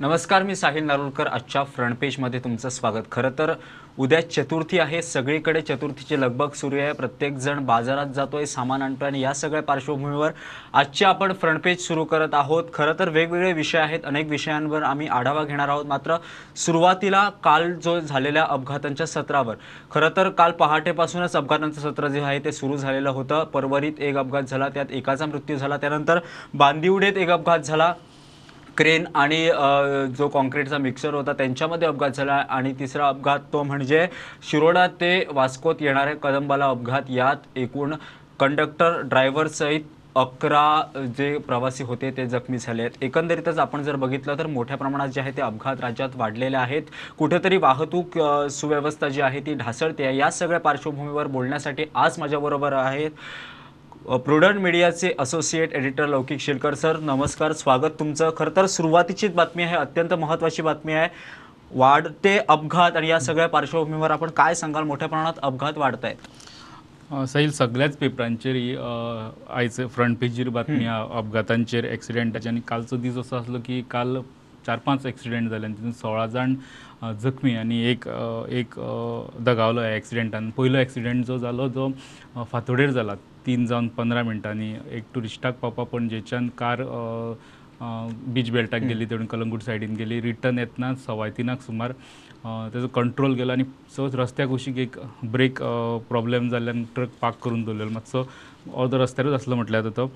नमस्कार मी साहिल नारोलकर. आजच्या फ्रंट पेजमध्ये तुमचं स्वागत. खरं तर उद्या चतुर्थी आहे. सगळीकडे चतुर्थीची लगबग सुरू आहे. प्रत्येक जण बाजारात जातोय सामान आणतोय आणि या सगळ्या पार्श्वभूमीवर आजची आपण फ्रंट पेज सुरू करत आहोत. खरं तर वेगवेगळे विषय आहेत. अनेक विषयांवर आम्ही आढावा घेणार आहोत. मात्र सुरुवातीला काल जो झालेल्या अपघातांच्या सत्रावर खरं तर काल पहाटेपासूनच अपघातांचं सत्र जे आहे ते सुरू झालेलं होतं. परवरीत एक अपघात झाला त्यात एकाचा मृत्यू झाला. त्यानंतर बांदिवडेत एक अपघात झाला. क्रेन आणि जो कॉन्क्रीटचा मिक्सर होता त्यांच्यामध्ये अपघात झाला आणि तिसरा अपघात तो म्हणजे शिरोडा ते वास्कोत येणाऱ्या कदंबाला अपघात. यात एकूण कंडक्टर ड्रायव्हरसहित अकरा जे प्रवासी होते ते जखमी झाले आहेत. एकंदरीतच आपण जर बघितलं तर मोठ्या प्रमाणात जे आहे ते अपघात राज्यात वाढलेले आहेत. कुठेतरी वाहतूक सुव्यवस्था जी आहे ती ढासळते आहे. या सगळ्या पार्श्वभूमीवर बोलण्यासाठी आज माझ्याबरोबर आहेत प्रुडंट मीडियाचे असोसिएट एडिटर लौकिक शिलकर सर नमस्कार स्वागत तुमचं. खरं तर सुरुवातीचीच बातमी आहे अत्यंत महत्त्वाची बातमी आहे. वाढते अपघात आणि या सगळ्या पार्श्वभूमीवर आपण काय सांगाल? मोठ्या प्रमाणात अपघात वाढत आहेत सैल सगळ्याच पेपरांचेर ही अ, आयज फ्रंट पेजीर बातमी अपघातांचेर एक्सिडेंटाचे आनी कालचो दीस असो आसलो की काल चार पांच एक्सिडेंट जाले आनी तितून सोळा जाण जखमी आनी एक एक दगावलो ह्या एक्सिडेंटान पयलो एक्सिडेंट जो जालो जो फांतोडेर जाला तीन जावन पंदरा मिनटांनी. एक टुरिस्टाक पावपा पणजेच्यान कार बीच बेल्टाक गेली तेवून कलंगूट सायडीन गेली. रिटर्न येतना सवाय तिनाक सुमार. तेजो कंट्रोल गेलो आनी सहज रस्त्याक कुशीक एक ब्रेक प्रॉब्लेम जाल्ल्यान ट्रक पार्क करून दवरलेलो मातसो अर्दो रस्त्यारूच आसलो म्हटल्यार तो.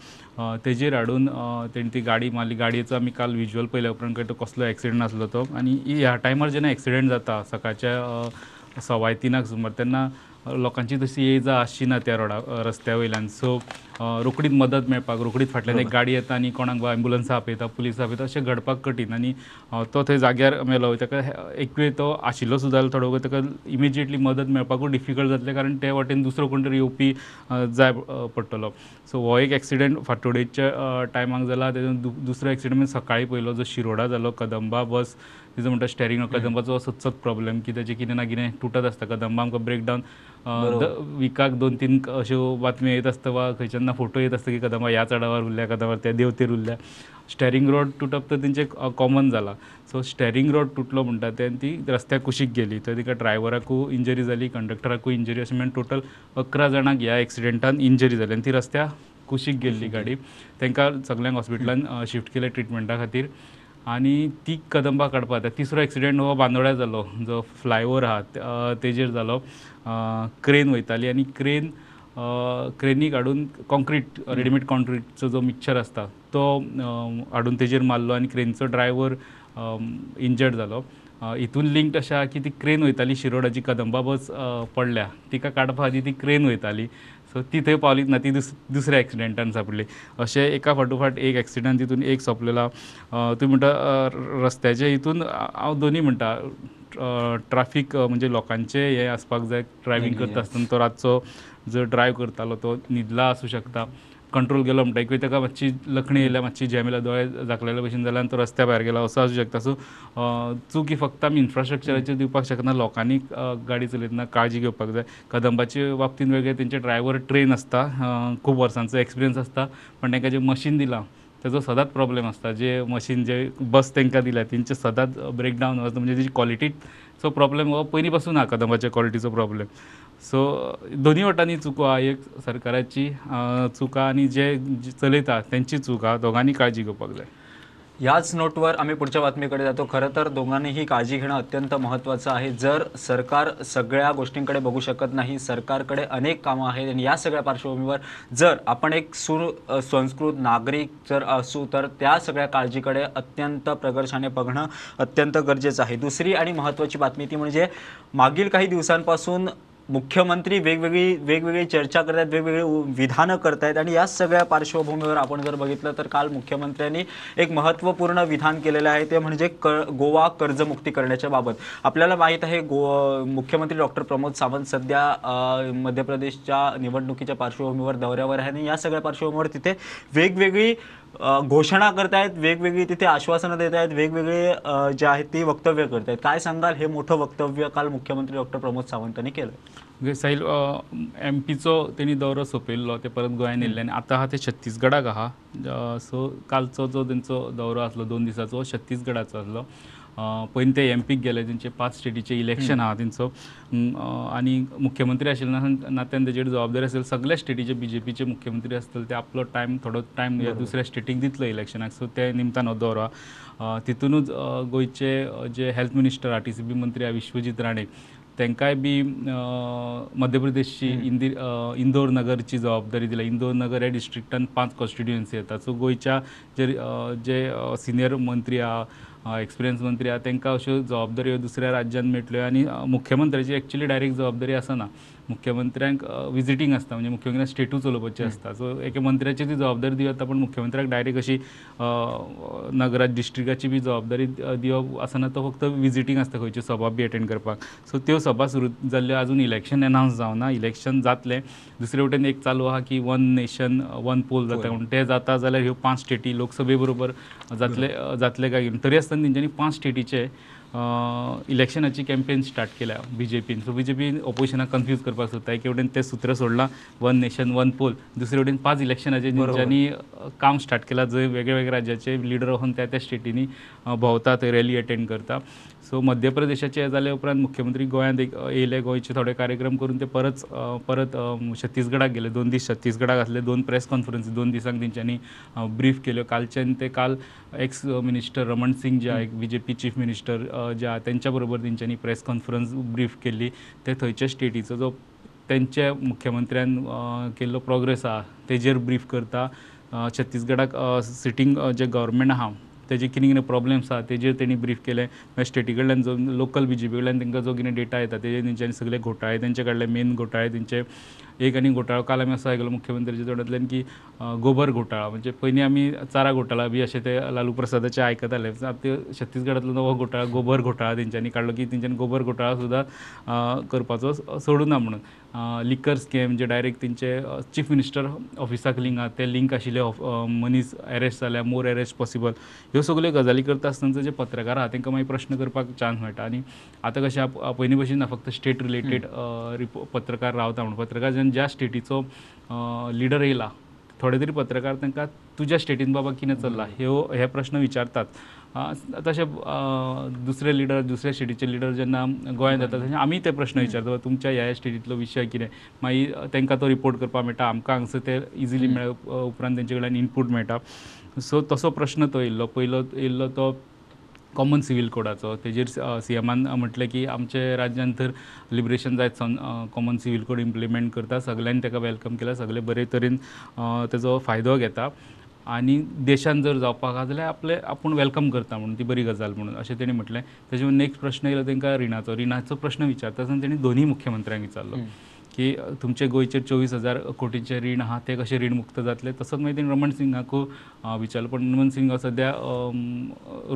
तेजेर हाडून तेणी ती गाडी मारली. गाडयेचो आमी काल विज्युअल पयल्या उपरांत तो कसलो एक्सिडेंट आसलो तो. आनी ह्या टायमार जेन्ना एक्सिडेंट जाता सकाळच्या सवाय तिनाक सुमार तेन्ना लोकांची तशी ये जा आसची ना त्या रोडा रस्त्या वयल्यान सो रोकडीच मदत मेळपाक रोकडीच फाटल्यान एक गाडी येता आनी कोणाक बा एम्बुलन्सां आपयता पुलीस आपयता अशें घडपाक कठीण. आनी तो थंय जाग्यार मेलो ताका एक वेळ तो आशिल्लो सुद्दां जाल्यार थोडो ताका इमिजिएटली मदत मेळपाकूच डिफिकल्ट जातलें कारण ते वटेन दुसरो कोण तरी येवपी जाय पडटलो. सो हो एक एक्सिडेंट फाटोडेच्या टायमाक जाला तेतून दुसरो एक्सिडेंट म्हणजे सकाळी पयलो जो शिरोडा जालो कदंबा बस तिजो म्हणटा स्टेरींग कदंबाचो सतत प्रॉब्लेम की तेजें कितें ना कितें तुटत आसता कदंबा आमकां ब्रेकडावन विकाक दोन तीन अश्यो बातम्यो येत आसता वा खंयच्यान फोटो येत आसता की कदंबा ह्या चडावर उरल्या कदंबा त्या देवतेर उरल्या स्टेरींग रोड तुटप तर तेंचें कॉमन जाला सो स्टेरींग रोड तुटलो म्हणटा ते आनी ती रस्त्याक कुशीक गेली. थंय तिका ड्रायव्हराकूय इंजरी जाली कंडक्टराकूय इंजरी अशें मेळून टोटल अकरा जाणांक ह्या एक्सिडेंटान इंजरी जाली आनी ती रस्त्या कुशीक गेल्ली गाडी. तांकां सगल्यांक हॉस्पिटलान शिफ्ट केले ट्रिटमेंटा खातीर. आनी ती कदंबा काडपा जाता तिसरो एक्सिडेंट हो बांदोड्या जालो जो फ्लायओवर आहा तेजेर जालो क्रेन वयताली आनी क्रेन क्रेनीक हाडून कॉन्क्रीट रेडीमेड कॉन्क्रीटचो जो मिक्सचर आसता तो हाडून तेजेर मारलो आनी क्रेनचो ड्रायव्हर इंजर्ड जालो हितून लिंक्ड अशें आहा की ती क्रेन वयताली शिरोडाची कदंबा बस पडल्या. तिका काडपा खातीर ती क्रेन वयताली सो ती थंय पावलीच ना ती दुस दुसऱ्या एक्सिडेंटान सापडली. अशें एका फाटोफाट एक एक्सिडंट तितून एक सोंपलेला तुमी म्हणटा अ, रस्त्याचे हितून हांव दोनी म्हणटा ट्राफीक म्हणजे लोकांचे हे आसपाक जाय ड्रायवींग करता आसतना तो रातचो जर ड्रायव्ह करतालो तो न्हिदला आसूं शकता. कंट्रोल गेलो म्हणटा एक ताका मातशी लखणी येयल्या मातशी जॅम येयल्या दोळे झाकलेल्या भशेन जाल्यार तो रस्त्या भायर गेला. असो आसूं शकता. सो चूक ही फक्त आमी इन्फ्रास्ट्रक्चराचेर दिवपाक शकना लोकांनी गाडी चलयतना काळजी घेवपाक जाय. कदंबाचे बाबतींत वेगळे तेंचे ड्रायव्हर ट्रेन आसता खूब वर्सांचो एक्सपिरियन्स आसता पण तांकां जें मशीन दिलां तेजो सदांच प्रॉब्लेम आसता जे मशीन जे बस तांकां दिल्या तेंचे सदांच ब्रेकडावन वता म्हणजे तेजी क्वॉलिटीचो प्रॉब्लेम हो पयलीं पासून आहा कदंबाच्या क्वॉलिटीचो प्रॉब्लेम सो दोन्ही वटांनी चुको आहा एक सरकाराची चुका आनी जे चलयता तेंची चुका दोघांनी दोगांनी काळजी घेवपाक जाय. याच नोटवर आम्ही पुढच्या बातमीकडे जातो. खरं तर दोघांनीही काळजी घेणं अत्यंत महत्त्वाचं आहे. जर सरकार सगळ्या गोष्टींकडे बघू शकत नाही सरकारकडे अनेक कामं आहेत आणि या सगळ्या पार्श्वभूमीवर जर आपण एक सुर संस्कृत नागरिक जर असू तर त्या सगळ्या काळजीकडे अत्यंत प्रकर्षाने बघणं अत्यंत गरजेचं आहे. दुसरी आणि महत्त्वाची बातमी ती म्हणजे मागील काही दिवसांपासून मुख्यमंत्री वेगवेगळी वेगवेगळी चर्चा करतायत वेगवेगळी विधानं विधानं करतायत आणि या सगळ्या पार्श्वभूमीवर आपण जर बघितलं तर काल मुख्यमंत्र्यांनी एक महत्त्वपूर्ण विधान केलेलं आहे ते म्हणजे क गोवा कर्जमुक्ती करण्याच्या बाबत. आपल्याला माहीत आहे गो मुख्यमंत्री डॉक्टर प्रमोद सावंत सध्या मध्य प्रदेशच्या निवडणुकीच्या पार्श्वभूमीवर दौऱ्यावर आहे आणि या सगळ्या पार्श्वभूमीवर तिथे वेगवेगळी घोषणा करतायत वेगवेगळी तिथे आश्वासनं देत आहेत वेगवेगळे जे आहेत ती वक्तव्य करत आहेत काय सांगाल? हे मोठं वक्तव्य काल मुख्यमंत्री डॉक्टर प्रमोद सावंतांनी केलं. म्हणजे साईल एम पीचो तेणी दौरो सोंपयल्लो ते परत गोंयान येयल्ले आनी आतां आहा ते छत्तीसगडाक आहा. सो कालचो जो तेंचो दौरो आसलो दोन दिसाचो छत्तीसगडाचो आसलो पयलीं ते एम पीक गेले तेंचे पांच स्टेटीचे इलेक्शन आहा तेंचो आनी मुख्यमंत्री आशिल्ल्या नात्यान तेजेर जबाबदारी आसली सगळ्या स्टेटीचे बी जे पीचे मुख्यमंत्री आसतले ते आपलो टायम थोडो टायम दुसऱ्या स्टेटीक दितलो इलेक्शनाक सो ते निमतान हो दौरो. तितूनच अ, गोंयचे अ, जे हेल्थ मिनिस्टर आहा टी सी बी मंत्री आहा विश्वजीत राणे. तांकांय बी मध्य प्रदेशची इंदी अ, इंदोर नगरची जबाबदारी दिल्या इंदोर नगर ह्या डिस्ट्रिक्टान पांच कॉन्स्टिट्युएन्सी येतात. सो गोंयच्या जे जे सिनियर मंत्री आहा एक्सपिरियन्स मंत्री आहा. तांकां अश्यो जबाबदाऱ्यो दुसऱ्या राज्यान मेळटल्यो आनी मुख्यमंत्र्याची एक्चुली डायरेक्ट जबाबदारी आसना मुख्यमंत्र्यांक विजिटींग आसता म्हणजे मुख्यमंत्र्यांक स्टेटू चलोवपाची आसता सो एके मंत्र्याची ती जबाबदारी दिवप पण मुख्यमंत्र्याक डायरेक्ट अशी नगरात डिस्ट्रिक्टाची बी जबाबदारी दिवप आसना तो फक्त विजिटींग आसता खंयची सभा बी अटेंड करपाक. सो त्यो सभा सुरू जाल्ल्यो आजून इलेक्शन एनावन्स जावना. इलेक्शन जातलें. दुसरे वटेन एक चालू आहा की वन नेशन वन पोल जाता. म्हणून ते जाता जाल्यार ह्यो पांच स्टेटी लोकसभे बरोबर जातले जातले काय तरी आसतना तेंच्यांनी पांच स्टेटीचे इलेक्शनाची कॅम्पेन स्टार्ट केल्या B J pin so B J P ऑपोजिशनाक confuse करपाक सोदता. एके वटेन ते सूत्र सोडलां वन नेशन वन पोल दुसरे वटेन पांच इलेक्शनाचे जेंच्यांनी अ, काम स्टार्ट केलां जंय वेगळ्या वेगळ्या राज्याचे लिडर वचून त्या त्या स्टेटींनी भोंवता थंय रॅली अटेंड करता. सो मध्य प्रदेशाचे हे जाले उपरांत मुख्यमंत्री गोंयांत एक येयले गोंयचे थोडे कार्यक्रम करून ते परत परत छत्तीसगडाक गेले. दोन दीस छत्तीसगडाक आसले दोन प्रेस कॉन्फरन्सी दोन दिसांक तेंच्यांनी ब्रीफ केल्यो कालच्यान ते काल एक्स मिनिस्टर रमण सिंग जे आहा एक B J P chief minister जे आहा तेंच्या बरोबर तेंच्यांनी प्रेस कॉन्फरन्स ब्रीफ केल्ली ते थंयच्या स्टेटीचो जो तेंच्या मुख्यमंत्र्यान केल्लो प्रोग्रेस आहा तेजेर ब्रीफ करता छत्तीसगडाक सिटींग जे गव्हर्मेंट आहा तेजे कितें कितें प्रॉब्लेम्स आहा तेजेर तेणी ब्रीफ केले मागीर स्टेटी कडल्यान जो लोकल बी जे पी कडल्यान तांकां जो कितें डेटा येता तेजेर तेंच्यांनी सगळे घोटाळे तेंचे कडले मेन घोटाळे तेंचे एक आनी घोटाळो. काल आमी असो आयकलो मुख्यमंत्र्याच्या तोंडांतल्यान की गोबर घोटाळा. म्हणजे पयलीं आमी चारा घोटाळा बी अशें ते लालू प्रसादाचे आयकताले ते छत्तीसगडांतलो नवो घोटाळा गोबर घोटाळा तेंच्यांनी काडलो की तेंच्यांनी गोबर घोटाळा सुद्दां करपाचो सोडूना म्हणून. लिकर स्कॅम जे डायरेक्ट तेंचे चीफ मिनिस्टर ऑफिसाक लिंक आहा ते लिंक आशिल्ले अ, मनीस अरेस्ट जाल्या मोर अरेस्ट पॉसिबल ह्यो सगल्यो गजाली करता आसतना जे पत्रकार आहा तांकां मागीर प्रश्न करपाक चान्स मेळटा आनी आतां कशें पयलीं भशेन ना फक्त स्टेट रिलेटेड पत्रकार रावता म्हणून. पत्रकार जेन्ना ज्या स्टेटीचो लिडर येयला थोडे तरी पत्रकार तांकां तुज्या स्टेटीन बाबा कितें चल्लां ह्यो हे प्रश्न विचारतात. अ, तशें दुसरे लिडर दुसऱ्या स्टेटीचे लिडर जेन्ना गोंयांत येतात तशें आमी ते प्रश्न विचारता बाबा तुमच्या ह्या ह्या स्टेटींतलो विशय कितें मागीर तांकां तो रिपोर्ट करपाक मेळटा आमकां हांगसर ते इजिली मेळ उपरांत तेंचे कडल्यान इनपूट मेळटा सो तसो प्रश्न तो येयल्लो पयलो येयल्लो तो कॉमन सिवील कोडाचो तेजेर सी एमान म्हटलें की आमचे राज्यांत तर लिबरेशन जायत सावन कॉमन सिवील कोड इम्प्लिमेंट करता. सगळ्यांनी ताका वेलकम केला. सगळे बरे तरेन अ, तेजो फायदो घेता. आनी देशान जर जावपाक आहा जाल्यार आपले आपूण वेलकम करता म्हणून ती बरी गजाल म्हणून अशें तेणी म्हटलें. तेजे नेक्स्ट प्रश्न येयलो तांकां रिणाचो रिणाचो प्रश्न विचारता आसतना तेणी दोनूय मुख्यमंत्र्यांक विचारलो. की तुमचे गोंयचेर चोवीस हजार कोटीचें रीण आहा ते कशें रीण मुक्त जातले? तसोच मागीर तेणी रमण सिंगाकू विचारलो पण रमण सिंग सद्या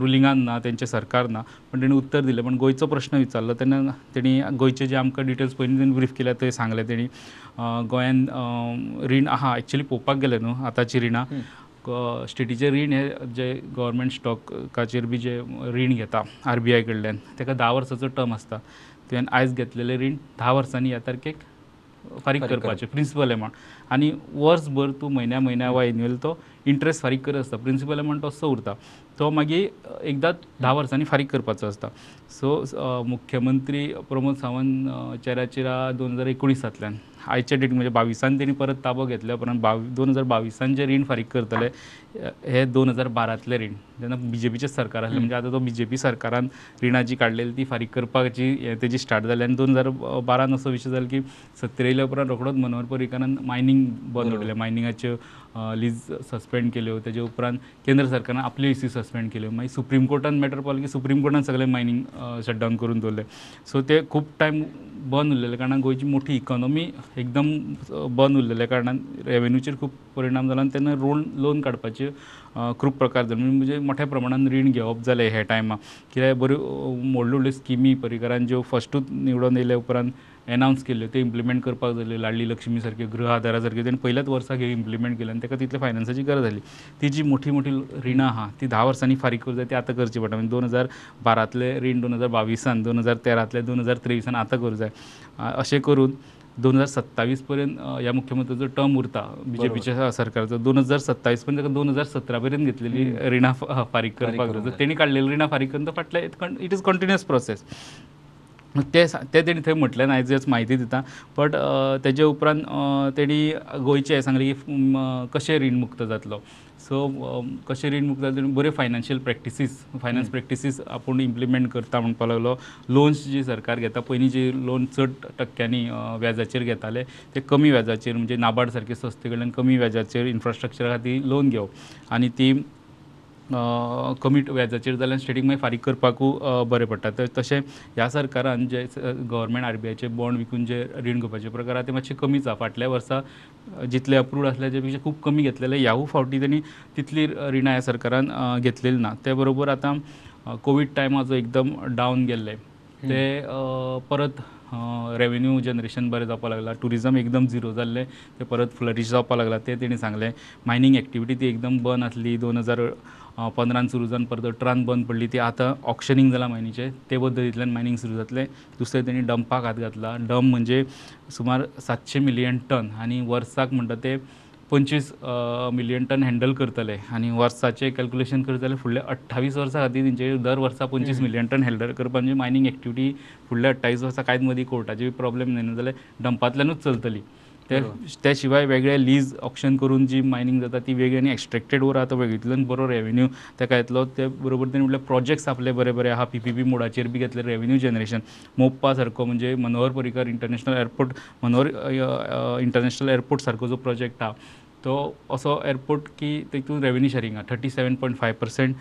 रुलिंगान ना तेंचें सरकार ना पण तेणी उत्तर दिलें. पण गोंयचो प्रश्न विचारलो तेन्ना तेणी गोंयचे जे आमकां डिटेल्स पयलीं तेणी ब्रीफ केल्या थंय सांगलें तेणी गोंयान रीण आहा एक्चुली पळोवपाक गेले न्हू आतांची रिणां स्टेटीचे रीण हे जे गव्हर्मेंट स्टॉकाचेर बी जे रीण घेता आर बी आय कडल्यान ताका धा वर्साचो टर्म आसता तुवें आयज घेतलेलें रीण धा वर्सांनी ह्या तारखेक फारीक करपाचें प्रिंसिपल एमावंट आनी वर्सभर तूं म्हयन्या म्हयन्या वा एन्युअल तो इंट्रस्ट फारीक करत आसता प्रिंसिपल एमावंट तसो उरता. तो मागीर एकदां धा वर्सांनी फारीक करपाचो आसता सो मुख्यमंत्री प्रमोद सावंत अ, चेराचेरा दोन हजार एकोणिसांतल्यान आयच्या डेट म्हणजे बावीसान तेणी परत ताबो घेतल्या उपरांत बावी दोन हजार बावीसान जे रीण फारीक करतले हे दोन हजार बारांतले रीण जेन्ना बी जे पीचें सरकार आसलें म्हणजे आतां तो बी जे पी सरकारान रिणां जी काडलेली ती फारीक करपाची हे तेजी स्टार्ट जाली आनी दोन हजार बारान असो विशय जालो की सत्तर येयल्या उपरांत रोखडोच मनोहर पर्रीकारान मायनींग बंद उडयलें मायनिंगाच्यो लीज सस्पेंड केल्यो तेजे उपरांत केंद्र सरकारान आपल्यो इसी सस्पेंड केल्यो मागीर सुप्रीम कोर्टान मॅटर पावलें की सुप्रीम कोर्टान सगळें मायनींग शटडावन करून दवरलें सो ते खूब टायम बंद उरलेल्या कारणान गोंयची मोठी इकॉनॉमी एकदम बंद उरलेल्या कारणान रेवेन्यूचेर खूब परिणाम जाला आनी तेन्ना लोन लोन काडपाचे खूब प्रकार जाले म्हणजे, म्हणजे मोठ्या प्रमाणान रीण घेवप जालें हे टायमा कित्याक बऱ्यो व्हडल्यो व्हडल्यो स्किमी पर्रीकारान ज्यो फस्टूच निवडून येयल्या उपरांत एनावन्स केल्ले ते इम्प्लिमेंट करपाक जाय लाडली लक्ष्मी सारके गृह आदारा सारके तेणें पयल्याच वर्साक हे इम्प्लिमेंट केले आनी ताका तितले फायनान्साची गरज जाली ती जी मोठी मोठी रिणां आहा ती धा वर्सांनी फारीक करूं जाय ती आतां करची पडटा म्हणजे दोन हजार बारातले रीण दोन हजार बावीसान दोन हजार तेरातले दोन हजार तेविसान आतां करूं जाय. अशें करून दोन हजार सत्तावीस पर्यंत ह्या मुख्यमंत्र्याचो टर्म उरता बी जे पीच्या सरकारचो. दोन हजार सत्तावीस पर्यंत ताका दोन हजार सतरा पर्यंत घेतलेली रिणां फारीक करपाक जाय. तेणी काडलेली रिणां फारीक करून फाटल्या इट इज कंटिन्युअस प्रोसेस ते ते तेणी थंय म्हटलें ना आयज म्हायती दिता. बट तेजे उपरांत तेणी गोंयचे सांगलें की कशें रीण मुक्त जातलो. सो कशें रीण मुक्त जातलो? बऱ्यो फायनान्शियल प्रॅक्टिसीस फायनान्स प्रॅक्टिसीस आपूण इम्प्लिमेंट करता म्हणपा लागलो. लोन्स जी सरकार घेता पयलीं जी लोन चड टक्क्यांनी व्याजाचेर घेताले ते कमी व्याजाचेर म्हणजे नाबार्ड सारके संस्थे कडल्यान कमी व्याजाचेर इन्फ्रास्ट्रक्चरा खातीर लोन घेवप आनी ती कमी व्याजाचेर जाल्यार स्टेटीक मागीर फारीक करपाकूय बरें पडटा. तर तशें ह्या सरकारान जे गव्हर्मेंट आर बी आयचे बॉन्ड विकून जे रीण घेवपाचे प्रकार आहा ते मातशे कमीच आहा फाटल्या वर्सा जितले अप्रूव्ड आसले ते पेक्षा खूब कमी घेतलेले ह्यावू फावटी तेणी तितली रिणां ह्या सरकारान घेतलेली ना. ते बरोबर आतां कोवीड टायमार जो एकदम डावन गेल्ले. ते परत रेवेन्यू जनरेशन बरें जावपाक लागला. टुरिजम एकदम झिरो जाल्लें. ते परत फ्लरीश जावपाक लागला. ते तेणी सांगलें मायनींग एक्टिविटी ती एकदम बंद आसली. दोन हजार पंदरान सुरू जावन परत अठरान बंद पडली. ती आतां ऑक्शनींग जालां मायनीचें. ते पद्दतींतल्यान मायनींग सुरू जातलें. दुसरें तेणी डंपाक हात घातला. डंप म्हणजे सुमार सातशे मिलियन टन आनी वर्साक म्हणटा ते पंचवीस मिलियन टन हँडल करतले. आनी वर्साचें कॅल्क्युलेशन करता जाल्यार फुडल्या अठ्ठावीस वर्सां खातीर तेंचे दर वर्सा पंचवीस मिलियन टन हँडल करपा म्हणजे मायनींग एक्टिविटी फुडल्या अठ्ठावीस वर्सां कांयच मदीं कोर्टाचे प्रॉब्लेम जायना जाल्यार डंपांतल्यानूच चलतली. त्या शिवाय वेगळे लीज ऑप्शन करून जी मायनींग जाता ती वेगळी आनी एक्सट्रॅक्टेड वर आतां वेगळींतल्यान बरो रेवेन्यू ताका येतलो ते बरोबर तेणी म्हटल्यार प्रोजेक्ट्स आपले बरे बरे आहा. पी पी पी मोडाचेर बी घेतले रेवेन्यू जनरेशन मोप्पा सारको म्हणजे Manohar Parrikar international airport Manohar international airport सारको जो प्रोजेक्ट आहा तो असो एअरपोर्ट की तितून रेवेन्यू शेअरिंग आहा thirty seven point five percent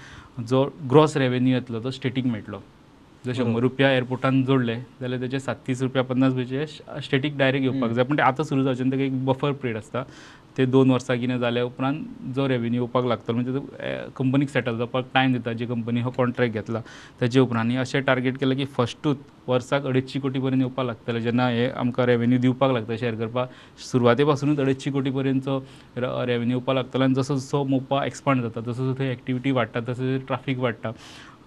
जो ग्रॉस रेवेन्यू येतलो तो स्टेटीक मेळटलो जर शंबर रुपया एअरपोर्टान जोडले जाल्यार तेचे साततीस रुपया पन्नास पैसे स्टेटीक डायरेक्ट येवपाक जाय पूण ते आतां सुरू जावचे ताका एक बफर पिरियड आसता ते दोन वर्सां कितें जाल्या उपरांत जो रेवेन्यू येवपाक लागतलो म्हणजे कंपनीक सेटल जावपाक टायम दिता जी कंपनी हो कॉन्ट्रॅक्ट घेतला तेजे उपरांत. आनी अशें टार्गेट केलें की फस्टूच वर्साक अडेचशी कोटी पर्यंत येवपाक लागतले जेन्ना हे आमकां रेवेन्यू दिवपाक लागता शेअर करपाक सुरवाते पासुनूच अडेचशी कोटी पर्यंतचो रेवेन्यू येवपाक लागतलो आनी जसो जसो मोपा एक्सपांड जाता तसो जसो थंय एक्टिविटी वाडटा तसो ट्राफीक वाडटा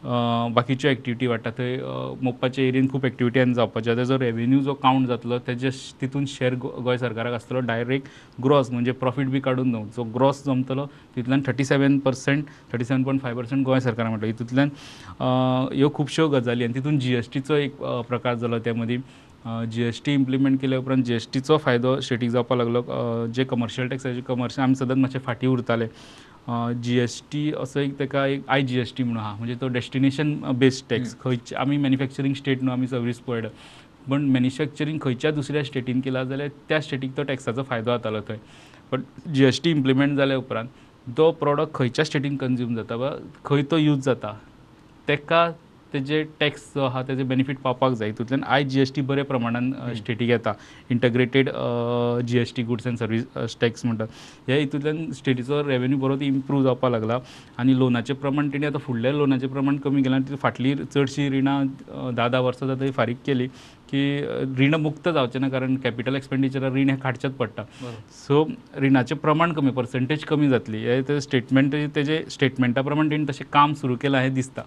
बाकीच्यो एक्टिविटी वाडटा थंय अं, एरियेन खूब एक्टिविटी आनी जावपाच्यो तेजो रेवेन्यू जो कावंट जातलो तेजे तितून शेअर गोंय सरकाराक आसतलो डायरेक्ट ग्रॉस म्हणजे प्रॉफीट बी काडून न्हू जो ग्रॉस जमतलो तितूंतल्यान thirty seven percent thirty seven point five percent Goa सरकारान म्हटलं. हितूंतल्यान ह्यो खुबश्यो गजाली आनी तितून जी एस टीचो एक प्रकार जालो त्या मदीं जी एस टी इम्प्लिमेंट केल्या उपरांत जी एस टीचो फायदो स्टेटीक जावपाक लागलो. जे कमर्शियल टॅक्साचे कमर्शियल आमी सदांच मातशे फाटीं उरताले. जी एस टी असो एक ताका एक आय जी एस टी म्हणून आहा म्हणजे तो डेस्टिनेशन बेस्ड टॅक्स खंयचे आमी मॅन्युफॅक्चरींग स्टेट न्हू आमी सर्वीस पळयला पण मॅन्युफॅक्चरींग खंयच्या दुसऱ्या स्टेटीन केला जाल्यार त्या स्टेटीक तो टॅक्साचो फायदो जातालो थंय. But G S T implement जाल्या उपरांत तो प्रॉडक्ट खंयच्या स्टेटीन कन्ज्यूम जाता वा खंय तो यूज जाता तेका तेजे टॅक्स जो आहा तेजे बेनिफीट पावपाक जाय हितूंतल्यान आय जी एस टी बऱ्या प्रमाणान स्टेटीक येता integrated G S T goods and service tax म्हणटात ह्या हितूंतल्यान स्टेटीचो रेवेन्यू बरो इम्प्रूव जावपाक लागला. आनी लोनाचें प्रमाण तेणी आतां फुडल्या लोनाचें प्रमाण कमी केलां. आनी फाटलीं चडशीं रिणां धा धा वर्सां जाता फारीक केली की रीण मुक्त जावचें ना कारण कॅपिटल एक्सपेंडिचरार रीण हें काडचेंच पडटा. सो रिणाचें प्रमाण कमी पर्संटेज कमी जातली. हे ते स्टेटमेंट तेजे स्टेटमेंटा प्रमाण तेणी तशें काम सुरू केलां हें दिसता.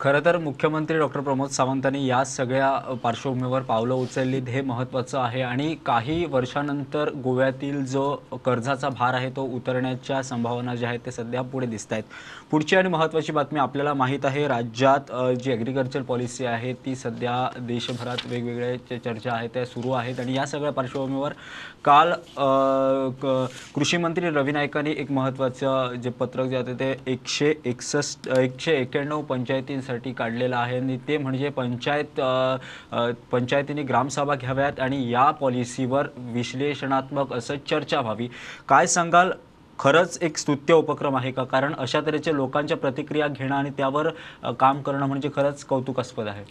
खरं तर मुख्यमंत्री डॉक्टर प्रमोद सावंतांनी या सगळ्या पार्श्वभूमीवर पावलं उचललीत हे महत्त्वाचं आहे. आणि काही वर्षानंतर गोव्यातील जो कर्जाचा भार आहे तो उतरण्याच्या संभावना ज्या आहेत ते सध्या पुढे दिसत आहेत पुढची आणि महत्त्वाची बातमी आपल्याला माहीत आहे राज्यात जी ॲग्रिकल्चर पॉलिसी आहे ती सध्या देशभरात वेगवेगळ्या जे चर्चा आहेत त्या सुरू आहेत आणि या सगळ्या पार्श्वभूमीवर काल क- कृषी मंत्री रवी नायकांनी एक महत्त्वाचं जे पत्रक जे आहे ते एकशे एकसष्ट एकशे एक्याण्णव पंचायतींसाठी काढलेलं आहे आणि ते म्हणजे पंचायत पंचायतीने ग्रामसभा घ्याव्यात आणि या पॉलिसीवर विश्लेषणात्मक असं चर्चा व्हावी. काय सांगाल खरंच एक स्तुत्य उपक्रम आहे का? कारण अशा तऱ्हेच्या लोकांच्या प्रतिक्रिया घेणं आणि त्यावर काम करणं म्हणजे खरंच कौतुकास्पद आहे.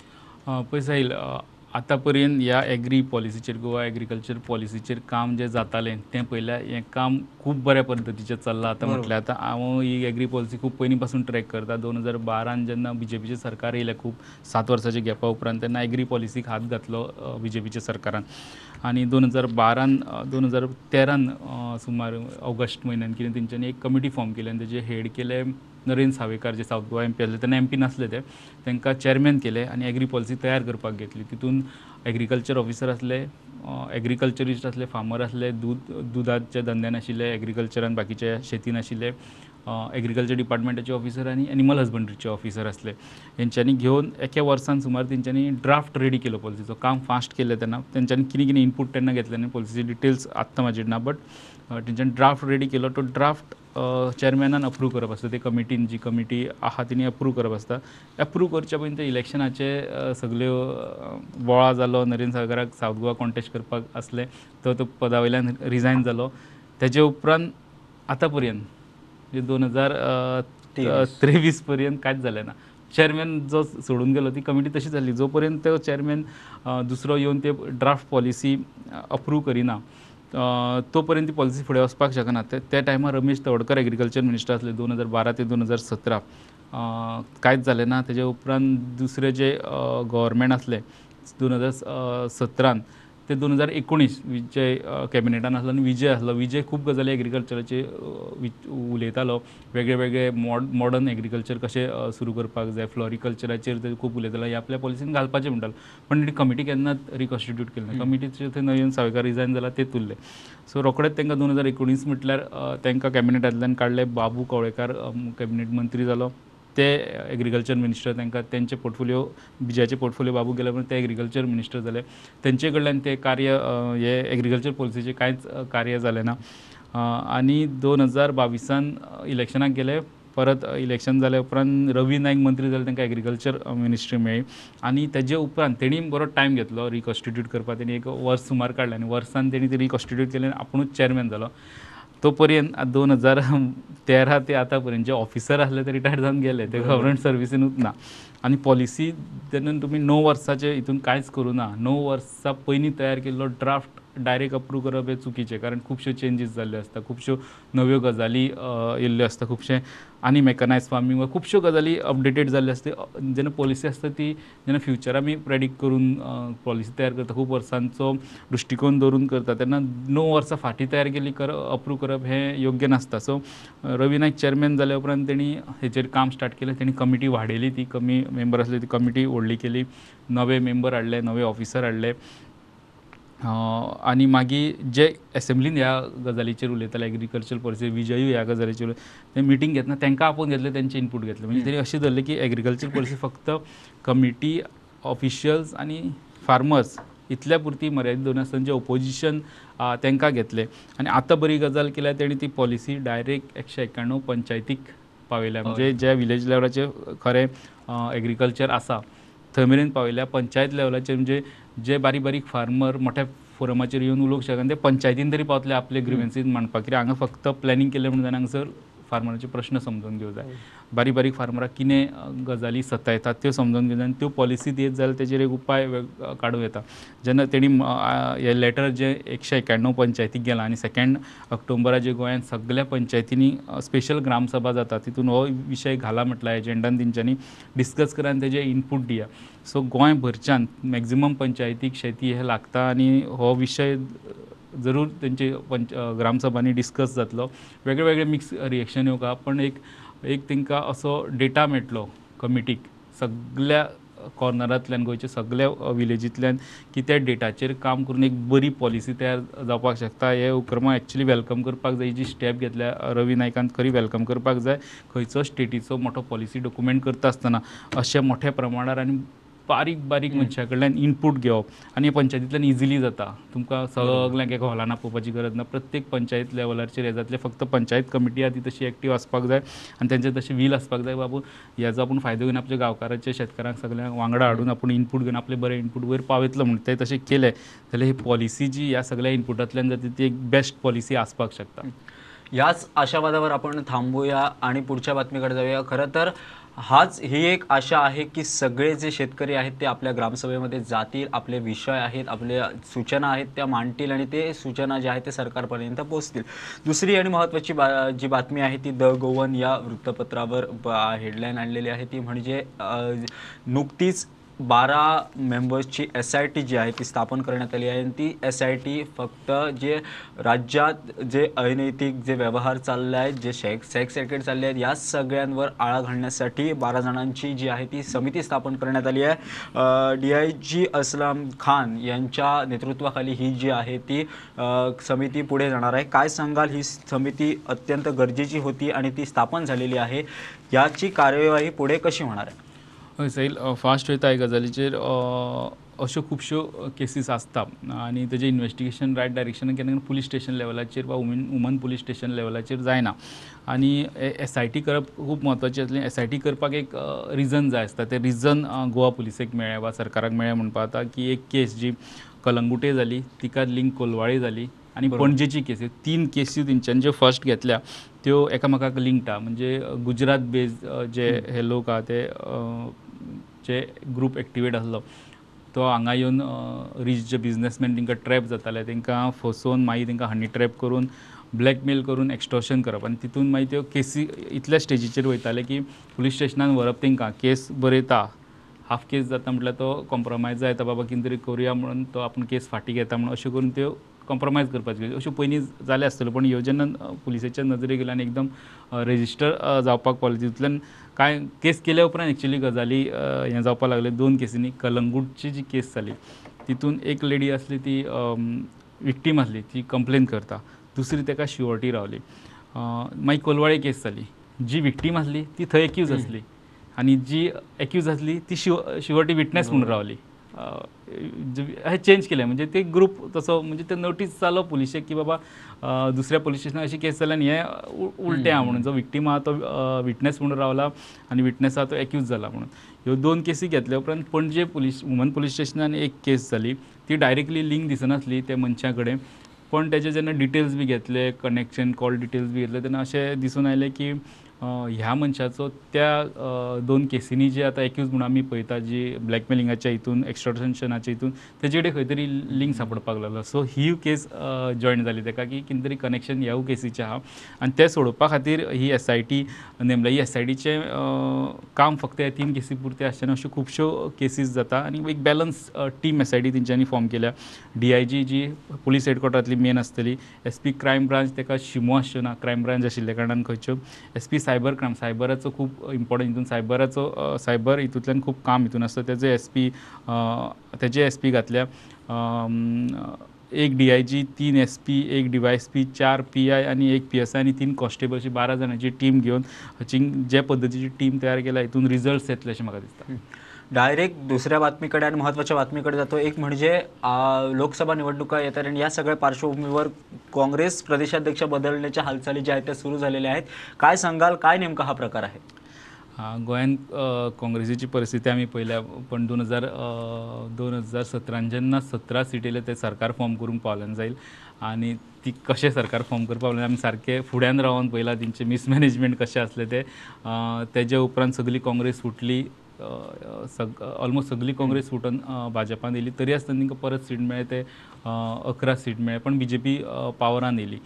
पळय साहिल अ, आतां पर्यंत ह्या एग्री पॉलिसीचेर गोवा एग्रीकल्चर पॉलिसीचेर काम जें जातालें तें पयल्या हें काम खूब बऱ्या पद्दतीचें चल्लां. आतां म्हटल्यार आतां हांव ही एग्री पॉलिसी खूब पयलीं पासून ट्रॅक करता दोन हजार बारान जेन्ना बी जे पीचें सरकार येयलें खूब सात वर्साच्या गॅपा उपरांत तेन्ना एग्री पॉलिसीक हात घातलो बी जे पीच्या सरकारान. आनी दोन हजार बारान दोन हजार तेरान सुमार ऑगस्ट म्हयन्यान कितें तेंच्यांनी एक कमिटी फॉर्म केली आनी तेजें हेड केले नरेंद्र सावेकार जे सावथ गोवा एम पी आसले तेन्ना एम पी नासले ते. तांकां चॅरमॅन केले आनी एग्री पॉलिसी तयार करपाक घेतली. तितून एग्रीकल्चर ऑफिसर आसले एग्रीकल्चरिस्ट आसले फार्मर आसले दूद दुदाच्या धंद्यान आशिल्ले एग्रीकल्चरान बाकीच्या शेतीन आशिल्ले एग्रीकल्चर डिपार्टमेंटाचे ऑफिसर आनी एनिमल हजबंड्रीचे ऑफिसर आसले हेंच्यांनी घेवन एके वर्सान सुमार तेंच्यांनी ड्राफ्ट रेडी केलो पॉलिसीचो काम फास्ट केलें तेन्ना तेंच्यांनी कितें कितें इनपूट तेन्ना घेतले आनी पॉलिसीचे डिटेल्स आत्तां म्हाजेर ना बट तेंच्यांनी ड्राफ्ट रेडी केलो. तो ड्राफ्ट चॅरमॅनान अप्रूव करप आसता ते कमिटीन जी कमिटी आहा तिणी अप्रूव करप आसता अप्रूव करच्या पयलीं ते इलेक्शनाचे सगल्यो बोळा जालो नरेंद्र सागराक सावथ गोवा कॉन्टेस्ट करपाक आसले तो तो पदा वयल्यान रिजायन जालो तेजे उपरांत आतां पर्यंत म्हणजे दोन हजार तेवीस. त्रेवीस पर्यंत कांयच जालें ना. चॅरमॅन जो सोडून गेलो ती कमिटी तशी जाली जो पर्यंत तो चॅरमॅन दुसरो येवन ते ड्राफ्ट पॉलिसी अप्रूव करिना तो पर्यंत ती पॉलिसी फुडें वचपाक शकना त्या टायमार रमेश तवडकर एग्रीकल्चर मिनिस्टर आसले दोन हजार बारा ते दोन हजार सतरा कांयच जालें ना. तेजे उपरांत दुसरे जे गव्हर्मेंट आसले दोन हजार सतरान ते दोन हजार एकोणीस विजय कॅबिनेटान आसलो आनी विजय आसलो विजय खूब गजाली एग्रीकल्चराचे उलयतालो वेगळे वेगळे मॉड मॉडर्न एग्रीकल्चर कशें सुरू करपाक जाय फ्लॉरिकल्चराचेर ते खूब उलयतालो हे आपल्या पॉलिसीन घालपाचें म्हणटालो. पण ती कमिटी केन्नाच रिकॉन्स्टिट्यूट केली ना कमिटीचे थंय नवीन सावेकार रिजायन जाला ते उरले सो रोखडेच तांकां दोन हजार एकोणीस म्हटल्यार तांकां कॅबिनेटांतल्यान काडले बाबू कवळेकार कॅबिनेट मंत्री जालो ते एग्रीकल्चर मिनिस्टर तांकां तेंचे पोर्टफोलियो बिजाचे पोर्टफोलियो बाबू गेले म्हणून ते एग्रीकल्चर मिनिस्टर जाले तेंचे कडल्यान ते कार्य हे एग्रीकल्चर पॉलिसीचे कांयच कार्य जालें ना. आनी दोन हजार बावीसान इलेक्शनाक गेले. परत इलेक्शन जाले उपरांत रवी नायक मंत्री जाले तांकां एग्रीकल्चर मिनिस्ट्री मेळ्ळी आनी तेजे उपरांत तेणी बरो टायम घेतलो रिकॉन्स्टिट्यूट करपाक तेणी एक वर्स सुमार काडलें आनी वर्सान तेणी ते रिकॉन्स्टिट्यूट केलें आनी आपुणूच चॅरमॅन जालो तो पर्यंत दोन हजार तेरा ते आतां पर्यंत जे ऑफिसर आसले ते रिटायर जावन गेले ते गव्हर्मेंट सर्विसीनूच ना आनी पॉलिसी जेन्ना तुमी णव वर्साचे हितून कांयच करूं ना णव वर्सां पयलीं तयार केल्लो ड्राफ्ट डायरेक्ट अप्रूव करप हें चुकीचें कारण खुबश्यो चेंजीस जाल्ल्यो आसता खुबश्यो नव्यो गजाली येयल्ल्यो आसता खुबशे आनी मेकनायज फार्मींग वा खुबश्यो गजाली अपडेटेड जाल्ल्यो आसता जेन्ना पॉलिसी आसता ती जेन्ना फ्युचर आमी प्रेडिक्ट करून पॉलिसी तयार करता खूब वर्सांचो दृश्टिकोन दवरून करता तेन्ना णव वर्सां फाटीं तयार केली कर अप्रूव करप हें योग्य नासता. सो रवी नायक चॅरमॅन जाल्या उपरांत तेणी हेचेर काम स्टार्ट केलें. तेणी कमिटी वाडयली ती कमी मेंबर आसली ती कमिटी व्हडली केली. नवे मेंबर हाडले नवे ऑफिसर हाडले आनी मागीर जे एसेंब्लीन ह्या गजालीचेर उलयताले एग्रीकल्चर पॉलिसी विजयूय ह्या गजालीचेर ते मिटींग घेतना तांकां आपोवन घेतले तेंचे इनपूट घेतले. म्हणजे तेणी अशें धरलें की एग्रीकल्चर पॉलिसी फक्त कमिटी ऑफिशियल्स आनी फार्मर्स इतल्या पुरती मर्यादीत दवरून आसतना जे ओपोजिशन तांकां घेतले. आनी आतां बरी गजाल केल्या तेणी ती पॉलिसी डायरेक्ट एकशे एक्याण्णव पंचायतीक पावयल्या म्हणजे जे विलेज लेवलाचेर खरें एग्रीकल्चर आसा थंय मेरेन पावयल्या पंचायत लेवलाचेर म्हणजे जे बारीक बारीक फार्मर मोठ्या फोरमाचेर येवन उलोवंक शकना ते पंचायतीन तरी पावतले आपले ग्रिवेन्सीस मांडपाक. कित्याक हांगा फक्त प्लॅनिंग केलें म्हणून जायना हांगासर फार्मराचे प्रश्न समजून घेवंक जाय. बारीक बारीक फार्मराक कितें गजाली सतायतात त्यो समजून घेवंक जाय. आनी त्यो पॉलिसी दित जाल्यार तेजेर एक उपाय काडूं येता. जेन्ना तेणी हें लेटर जे एकशे एक्याण्णव पंचायतीक गेलां आनी सेकंड ऑक्टोबरा जे गोंयांत सगळ्या पंचायतींनी स्पेशल ग्रामसभा जाता तितून हो विशय घाला म्हटला एजेंडान तेंच्यांनी डिस्कस करा आनी तेजे इनपूट दिया. सो गोंयभरच्यान मॅक्झिमम पंचायतीक शेती हे लागता आनी हो विशय जरूर तेंचे पंच ग्रामसभांनी डिस्कस जातलो. वेगळे वेगळे मिक्स रिएक्शन येवंक पण एक एक तिंका असो डेटा मेळटलो कमिटीक सगळ्या कॉर्नरांतल्यान गोंयच्या सगळ्या विलेजींतल्यान की त्या डेटाचेर काम करून एक बरी पॉलिसी तयार जावपाक शकता. हे उपक्रमा एक्चुली वेलकम करपाक जाय. जी स्टेप घेतल्या रवी नायकान खरी वेलकम करपाक जाय. खंयचो स्टेटीचो मोठो पॉलिसी डॉक्युमेंट करता आसतना अशे मोठ्या प्रमाणार आनी बारीक बारीक मनशा कडल्यान इनपूट घेवप आनी पंचायतींतल्यान इजिली जाता. तुमकां सगल्यांक एका हॉलान आपोवपाची गरज ना. प्रत्येक पंचायत लेवलाचेर हे जातले फक्त पंचायत कमिटी आहा ती तशी एक्टीव आसपाक जाय आनी तेंचे तशें वील आसपाक जाय. बाबू हेजो आपूण फायदो घेवन आपल्या गांवकारांच्या शेतकारांक सगळ्यांक वांगडा हाडून आपूण इनपूट घेवन आपले बरे इनपूट वयर पावयतलो म्हणून ते तशें केलें. जाल्यार ही पॉलिसी जी ह्या सगळ्या इनपुटांतल्यान जाता ती एक बेस्ट पॉलिसी आसपाक शकता. याच आशावादावर आपण थांबूया आणि पुढच्या बातमीकडे जाऊया. खरं तर हाच ही एक आशा आहे की सगळे जे शेतकरी आहेत ते आपल्या ग्रामसभेमध्ये जातील आपले विषय आहेत आपल्या सूचना आहेत त्या मांडतील आणि ते सूचना ज्या आहेत ते सरकारपर्यंत पोहोचतील. दुसरी आणि महत्त्वाची बा जी बातमी आहे ती द गोवन या वृत्तपत्रावर हेडलाईन आणलेली आहे. ती म्हणजे नुकतीच बारा मेंबर्सची एस आय टी जी आहे ती स्थापन करण्यात आली आहे. आणि ती एस आय टी फक्त जे राज्यात जे अनैतिक जे व्यवहार चालले आहेत जे शेक सेक्स रॅकेट चालले आहेत या सगळ्यांवर आळा घालण्यासाठी बारा जणांची जी आहे ती समिती स्थापन करण्यात आली आहे. D I G Aslam Khan यांच्या नेतृत्वाखाली ही जी आहे ती समिती पुढे जाणार आहे. काय सांगाल? ही समिती अत्यंत गरजेची होती आणि ती स्थापन झालेली आहे. याची कार्यवाही पुढे कशी होणार आहे? सैल फास्ट वयता ह्या गजालीचेर अश्यो खुबश्यो केसीस आसता आनी तेजें इन्वेस्टिगेशन रायट डायरेक्शनान केन्ना केन्ना पुलीस स्टेशन लेवलाचेर वा वुमेन वुमन पुलीस स्टेशन लेवलाचेर जायना. आनी एस आय टी करप खूब म्हत्वाचें आसलें एस आय टी करपाक एक रिजन जाय आसता. तें रिजन गोवा पुलिसेक मेळ्ळें वा सरकाराक मेळ्ळें म्हणपा जाता की एक केस जी कलंगुटे जाली तिका लिंक कोलवाळी जाली. आनी. पणजेची केस तीन केसी तेंच्यांनी ज्यो फर्स्ट घेतल्या त्यो एकामेकाक आहा म्हणजे गुजरात बेस्ड जे हे लोक आहा ते जे ग्रूप एक्टिवेट आसलो तो हांगा येवन रीच जे बिजनेसमॅन तांकां ट्रॅप जाताले तांकां फसोवन मागीर तांकां हनी ट्रॅप करून ब्लॅकमेल करून एक्स्टॉर्शन करप. आनी तितून मागीर त्यो केसी इतल्या स्टेजीचेर वयताले की पुलीस स्टेशनान व्हरप तांकां केस बरयता. हाफ केस जाता म्हटल्यार तो कॉम्प्रोमायज जाता बाबा कितें तरी करुया म्हणून तो आपूण केस फाटीं घेता म्हणून अशें करून त्यो कॉम्प्रोमायज करपाच्यो अश्यो पयलीं जाले आसतल्यो पण ह्यो जेन्ना पुलिसेच्या नजरेक आनी एकदम रेजिस्टर जावपाक पावले तितूंतल्यान कांय केस केल्या उपरांत एक्चुली गजाली हें जावपाक लागले. दोन केसींनी कलंगूटची जी केस जाली तितून एक लेडी आसली ती विक्टीम आसली ती कंप्लेन करता. दुसरी ताका शिवॉर्टी रावली. मागीर कोलवाळे केस जाली जी विक्टीम आसली ती थंय एक्यूज आसली आनी जी एक्यूज आसली ती शिव शिवटी विटनेस म्हणून रावली. हे चेंज केलें म्हणजे ते ग्रूप तसो म्हणजे ते नोटीस जालो पुलिशेक की बाबा दुसऱ्या पुलीस स्टेशनार अशी केस जाल्या आनी हें उलटें आहा म्हणून. जो विक्टीम आहा तो विटनेस म्हणून रावला आनी विटनेस आहा तो एक्यूज जाला म्हणून. ह्यो दोन केसी घेतल्या उपरांत पणजे पुलीस वुमन पुलीस स्टेशनान एक केस जाली ती डायरेक्टली लिंक दिसनासली त्या मनशा कडेन पण तेजे जेन्ना डिटेल्स बी घेतले कनेक्शन कॉल डिटेल्स बी घेतले तेन्ना अशें दिसून आयलें की ह्या मनशाचो त्या दोन केसींनी जे आतां एक्यूज म्हणून आमी पळयता जी ब्लॅकमेलिंगाच्या हितून एक्स्ट्रॉशनाच्या हितून तेजे कडेन खंय तरी लिंक सापडपाक लागलो. सो ही केस जॉयन जाली तेका की कितें तरी कनेक्शन ह्या केसीचें आहा आनी तें सोडोवपा खातीर ही एस आय टी नेमल्या ही एस आय टीचें काम फक्त ह्या तीन केसी पुरते आसचें अश्यो खुबश्यो केसीस जाता आनी एक balance team S I T तेंच्यांनी फॉर्म केल्या. D I G G police हेडक्वॉर्टरांतली main आसतली एस पी क्रायम ब्रांच ताका शिमो आसच्यो ना क्रायम ब्रांच आशिल्ल्या कारणान खंयच्यो. एस पी सायबर क्रायम सायबराचो खूब इम्पॉर्टंट हितून सायबराचो सायबर हितूंतल्यान खूब काम हितून आसता तेजे एस पी तेजे एस पी घातल्या. एक डी आय जी तीन एस पी एक डी वाय एस पी चार पी आय आनी एक पी एस आय आनी तीन कॉन्स्टेबल अशी बारा जाणांची टीम घेवन हचिंग जे पद्दतीची टीम तयार केल्या हितून रिजल्ट्स येतले अशें म्हाका दिसता डायरेक्ट दुसऱ्या बातमीकडे आणि महत्त्वाच्या बातमीकडे जातो. एक म्हणजे लोकसभा निवडणुका येतात आणि या सगळ्या पार्श्वभूमीवर काँग्रेस प्रदेशाध्यक्ष बदलण्याच्या हालचाली ज्या आहेत त्या सुरू झालेल्या आहेत. काय सांगाल? काय नेमका हा प्रकार आहे? गोंयांत काँग्रेसीची परिस्थिती आमी पळयल्या पण दोन हजार दोन हजार सतरान जेन्ना सतरा सीट ते सरकार फॉर्म करूंक पावलें जाईल. आनी ती कशें सरकार फॉर्म करपाक पावलें? आमी सारकें फुड्यान रावन पळयलां तेंचें मिसमॅनेजमेंट कशें आसलें तें तेजे उपरांत सगळी काँग्रेस फुटली. सग ऑलमोस्ट सगळी काँग्रेस फुटून भाजपान येयली तरी आसतना तांकां परत सीट मेळ्ळे ते अकरा सीट मेळ्ळे पण बी जे पी पावरान येयली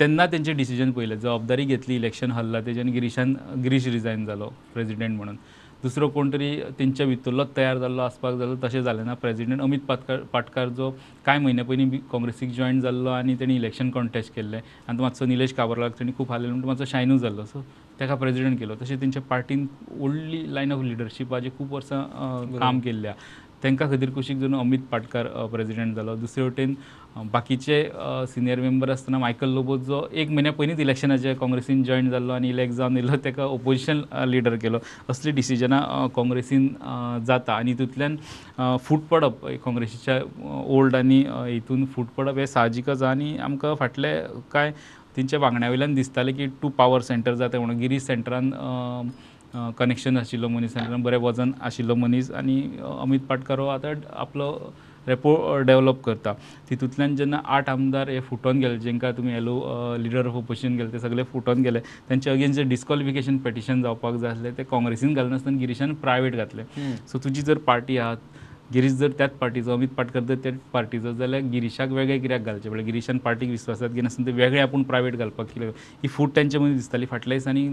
तेन्ना तेंचें डिसिजन पयलें जबाबदारी घेतली इलेक्शन हल्ला तेज्यान गिरीशान गिरीश रिजायन जालो प्रेजिडेंट म्हणून. दुसरो कोण तरी तेंच्या भितरलोच तयार जाल्लो आसपाक जालो तशें जालें ना प्रेजिडेंट अमित पाटकार पाटकार जो कांय म्हयन्या पयलीं बी काँग्रेसीक जॉयन जाल्लो आनी तेणी इलेक्शन कॉन्टेस्ट केल्लें आनी तो मातसो निलेश काबरालाक तेणी खूब हाल्लें म्हणून मातसो शायनूय जाल्लो सो ताका प्रेजिडेंट केलो. तशें तेंच्या पार्टीन व्हडली लायन ऑफ लिडरशिपाची खूब वर्सां काम केल्ल्या तांकां खातीर कुशीक जावन अमित पाटकार प्रेजिडेंट जालो दुसरे वटेन बाकीचे सिनियर मेंबर आसतना मायकल लोबो जो एक म्हयन्या पयलींच इलेक्शनाच्या काँग्रेसीन जॉयन जाल्लो आनी इलेक्ट जावन येयलो ताका ओपोजिशन लिडर केलो. असली डिसिजनां काँग्रेसीन जाता. आनी तितूंतल्यान अ, फूट पडप काँग्रेसीच्या ओल्ड आनी हितून फूट पडप हें साहजिकच आहा आनी आमकां फाटले कांय तेंच्या वांगड्या वयल्यान दिसतालें की टू पावर सेंटर जाता म्हणून. गिरीश सेंटरान कनेक्शन आशिल्लो मनीस सेंटरान बरें वजन आशिल्लो मनीस आनी अमित पाटकार हो आतां आपलो रेपो डेव्हलप करता. तितूंतल्यान जेन्ना आठ आमदार हे फुटोन गेले जांकां तुमी येलो लिडर ऑफ ओपोजिशन गेले ते सगळे फुटोन गेले. तेंचे अगेन्स्ट जे डिस्कॉलिफिकेशन पेटिशन जावपाक जाय आसलें ते काँग्रेसीन घालनासतना गिरीशान प्रायवेट घातलें. सो तुजी जर पार्टी आहा गिरीश जर त्याच पार्टीचो अमित पाटकर जर त्याच पार्टीचो जाल्यार गिरीशाक वेगळे कित्याक घालचे. म्हळ्यार गिरीशान पार्टीक विश्वासात घेनासतना ते वेगळे आपूण प्रायवेट घालपाक कितें ही फूट तेंच्या मदीं दिसताली. फाटल्या दिसांनी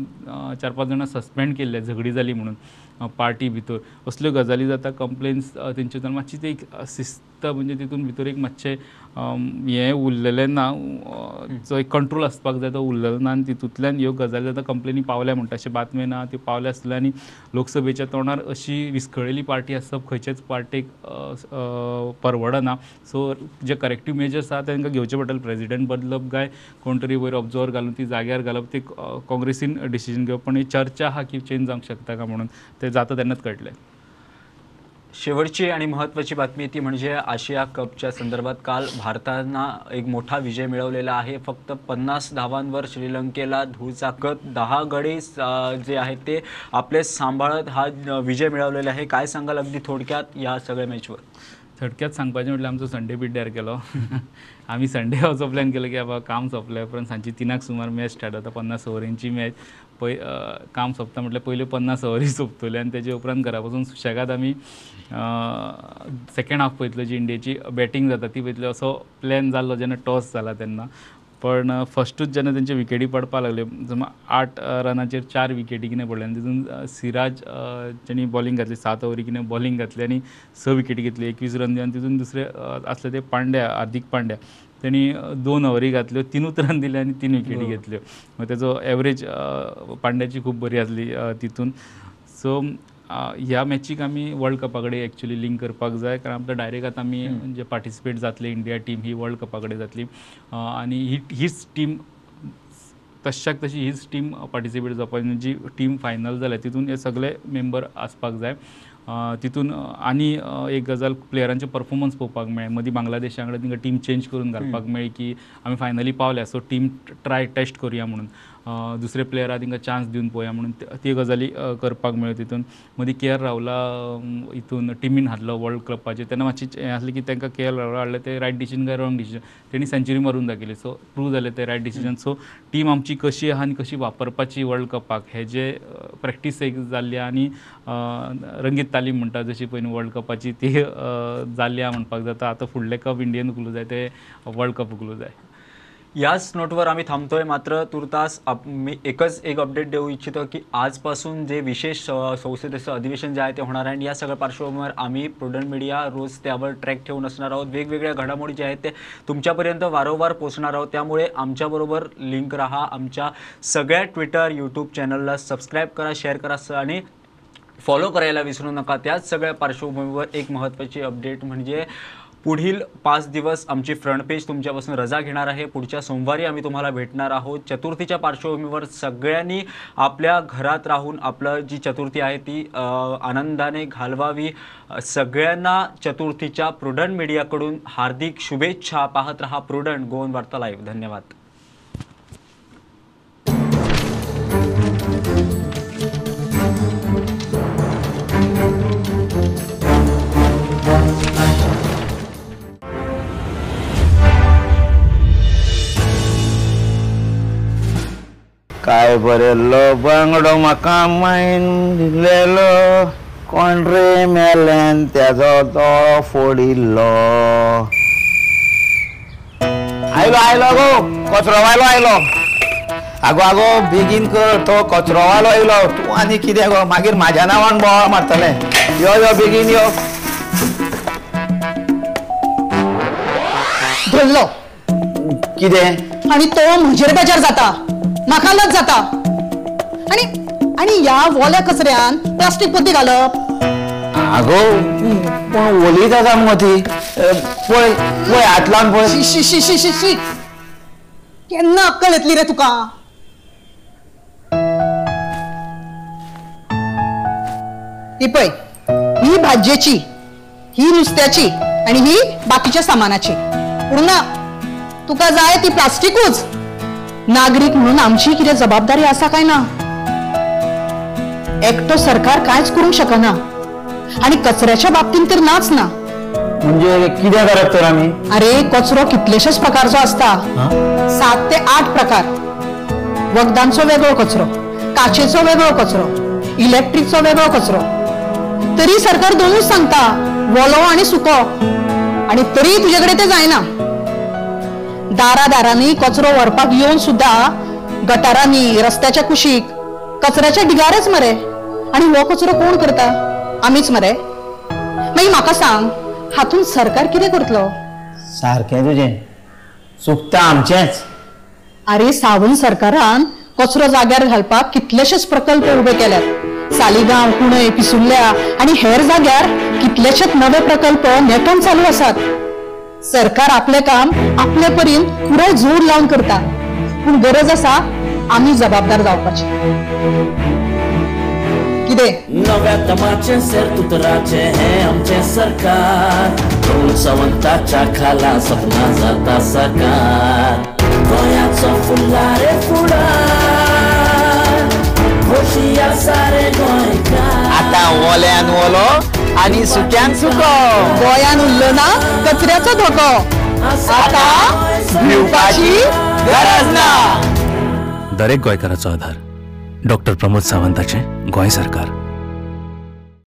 चार पांच जाणां सस्पेंड केल्ले झगडी जाली म्हणून पार्टी भितर. असल्यो गजाली जाता कंप्लेन्स तेंच्यो मातशी ते एक शिस्त म्हणजे तितून भितर एक मातशें हें उरलेलें ना जो एक कंट्रोल आसपाक जाय तो उरलेलो ना आनी तितूंतल्यान ह्यो गजाली जाता कंप्लेनी पावल्या म्हणटा अशें बातम्यो ना त्यो पावल्या आसल्या आनी लोकसभेच्या तोंडार अशी विस्कळिल्ली पार्टी आसप खंयच्याच पार्टेक परवडना. सो जे करेक्टीव मेजर्स आहा तांकां घेवचे पडटले. प्रेजिडेंट बदलप काय कोण तरी वयर ऑब्जर्वर घालून ती जाग्यार घालप ते काँग्रेसीन डिसिजन घेवप पण ही चर्चा आहा की चेंज जावंक शकता का म्हणून ते जाता तेन्नाच कळटलें. शेवटची आणि महत्त्वाची बातमी ती म्हणजे आशिया कपच्या संदर्भात काल भारतानं एक मोठा विजय मिळवलेला आहे. फक्त पन्नास धावांवर श्रीलंकेला धुचाकत दहा गडे जे आहेत ते आपले सांभाळत हा विजय मिळवलेला आहे. काय सांगाल अगदी थोडक्यात या सगळ्या मॅचवर? थोडक्यात सांगपाचें म्हटल्यार आमचो संडे पिड्ड्यार केलो. आमी संडे वचो प्लॅन केलो की बाबा काम सोंपलें उपरांत सांची तिनाक सुमार मॅच स्टार्ट जाता पन्नास ओव्हरींची मॅच पय काम सोंपता म्हटल्यार पयल्यो पन्नास ओवरी सोंपतल्यो आनी तेजे उपरांत घरा वचून सुशेगाद आमी सेकेंड हाफ पळयतलो जी इंडियेची. बॅटींग जाता ती पयतली असो प्लॅन जाल्लो जेन्ना टॉस जाला तेन्ना पण फस्टूच जेन्ना तेंचे विकेटी पडपाक लागले. जमा आठ रनाचेर चार विकेटी कितें पडले. आनी तितून सिराज जेणी बॉलिंग घातली सात ओवरी कितें बॉलिंग घातली आनी स विकेटी घेतली. एकवीस रन दिवन तितून दुसरे आसले ते पांड्या हार्दीक पांड्या. अ, दोन ओव्हरी घातल्यो तिनूच रन दिले आनी तीन विकेटी घेतल्यो मग तेजो एवरेज पांड्याची खूब बरी आसली तितून सो ह्या मॅचीक आमी वर्ल्ड कपा कडेन एक्चुली लिंक करपाक जाय. कारण आमकां डायरेक्ट आतां आमी जे पार्टिसिपेट जातले इंडिया टीम ही वर्ल्ड कपा कडेन जातली. आनी ही हीच टीम तशाक तशी हीच टीम पार्टिसिपेट जावपाक जी टीम फायनल जाल्या तितून हे सगळे मेंबर आसपाक जाय. तितून आनी एक गजाल प्लेयरांचे परफॉर्मन्स पळोवपाक मेळ्ळे मदीं बांगलादेशा कडेन तिंका टीम चेंज करून घालपाक मेळ्ळी की आमी फायनली पावल्या. सो टीम ट्राय टेस्ट करुया म्हणून. दुसरे प्लेयर आहा तिंका चान्स दिवन पळोवया म्हणून ते- ती गजाली करपाक मेळ्ळ्यो तितून मदीं के आर राहुला हितून टिमीन हाडलो वर्ल्ड कपाचेर तेन्ना मातशी हें आसलें की तांकां के आर राहुला हाडलें ते रायट डिसिजन काय रॉंग डिसिजन तेणी सेंचुरी मारून दाखयली सो प्रूव जालें ते रायट डिसिजन सो टीम आमची कशी आहा आनी कशी वापरपाची वर्ल्ड कपाक हे जे प्रॅक्टीस एक जाल्ली आनी रंगीत तालीम म्हणटा जशी पयलीं वर्ल्ड कपाची ती जाल्ल्या जाल्ली आहा म्हणपाक जाता आतां फुडले कप इंडियन उखलूं जाय ते वर्ल्ड कप उखलूं जाय याच नोटवर आम्ही थांबतोय. मात्र तुर्तास आप- मी एकच एक अपडेट देऊ इच्छितो की आजपासून जे विशेष संसदेचं अधिवेशन जे आहे ते होणार आहे. आणि या सगळ्या पार्श्वभूमीवर आम्ही प्रुडंट मीडिया रोज त्यावर ट्रॅक ठेवून असणार आहोत. वेगवेगळ्या घडामोडी ज्या आहेत ते तुमच्यापर्यंत वारंवार पोहोचणार आहोत. त्यामुळे आमच्याबरोबर लिंक राहा. आमच्या सगळ्या ट्विटर यूट्यूब चॅनलला सबस्क्राईब करा शेअर करा स- आणि फॉलो करायला विसरू नका. त्याच सगळ्या पार्श्वभूमीवर एक महत्त्वाची अपडेट म्हणजे पुढील पाच दिवस आमची फ्रंट पेज तुमच्यापासून रजा घेणार आहे. पुढच्या सोमवारी आम्ही तुम्हाला भेटणार आहोत. चतुर्थीच्या पार्श्वभूमीवर सगळ्यांनी आपल्या घरात राहून आपलं जी चतुर्थी आहे ती आनंदाने घालवावी. सगळ्यांना चतुर्थीच्या प्रुडंट मीडियाकडून हार्दिक शुभेच्छा. पाहत रहा प्रुडंट गोवन वार्ता लाईव्ह धन्यवाद. काय बरेलो बांगडो म्हाका मायन दिलेलो कोण रे मेल्यान त्याचो तो फोडिल्लो आयलो आयलो गो कचरोवालो आयलो आगो आगो बेगीन कर तो कचरोवालो आयलो तूं आनी कितें गो मागीर म्हाज्या नांवान बोवाळ मारतले यो यो बेगीन यो धरलो कितें आणि तो म्हजेर बेजार जाता लज जाता. आणि आणि या वोल्या कचऱ्यान प्लास्टीक पत्ती घालप. आगो पूण ओलीत आसा मुगो ती अ, पळय पळय हातलान पळय शी शी शी शी शी शी. केन्ना अक्कल येतली रे तुका? ही पळय ही भाजयेची ही नुस्त्याची आणि ही बाकीच्या सामानाची. पूर्ण तुका जाय ती प्लास्टिकूच नागरिक म्हणून आमची कितें जबाबदारी आसा काय ना? एकटो सरकार कांयच करूंक शकना. आणि कचऱ्याच्या बाबतीत तर नाच ना. म्हणजे कितें करप तर आमी अरे कचरो कितलेशेच प्रकारचो असता. सात ते आठ प्रकार. वखदांचो वेगळो कचरो काचेचो वेगळो कचरो इलेक्ट्रिकचो वेगळो कचरो. तरी सरकार दोनूच सांगता वलो आणि सुको. आणि तरी तुझ्याकडे ते जायना. दारा दारांनी कचरो व्हरपाक येऊन सुद्धा गटारांनी रस्त्याच्या कुशीक कचऱ्याच्या ढिगारच मरे. आणि हो कचरो कोण करता? आमीच मरे. मागीर म्हाका सांग हातून सरकार कितें करतलो? सारकें तुजें. चुकता आमचेंच. अरे सावंत सरकारान कचरो जाग्यार घालपाक कितलेशेच प्रकल्प उबे केल्यात. सालिगांव कुणय पिसुल्ल्या आणि हेर जाग्यार कितलेशेच नवे प्रकल्प नेटान चालू आसात. सरकार आपले काम आपले परीन पुराय जोर लावन करता. पूण गरज आसा आमी जबाबदार जावपाची. कितें नव्या दमाचे सेरतुतराचे हे आमचे सरकार. सावंताच्या खाला सपना जाता साकार. गोंयाचो फुल्लारे फुडार. खोशिया सारे गोंयकार आतां ओल्यान ओलो. आनी सुक्यान सुको गोंयान उरलो ना कचऱ्याचो धोको. आता भिवपाची गरज ना. दरेक गोंयकाराचो आधार. डॉक्टर प्रमोद सावंताचें गोंय सरकार.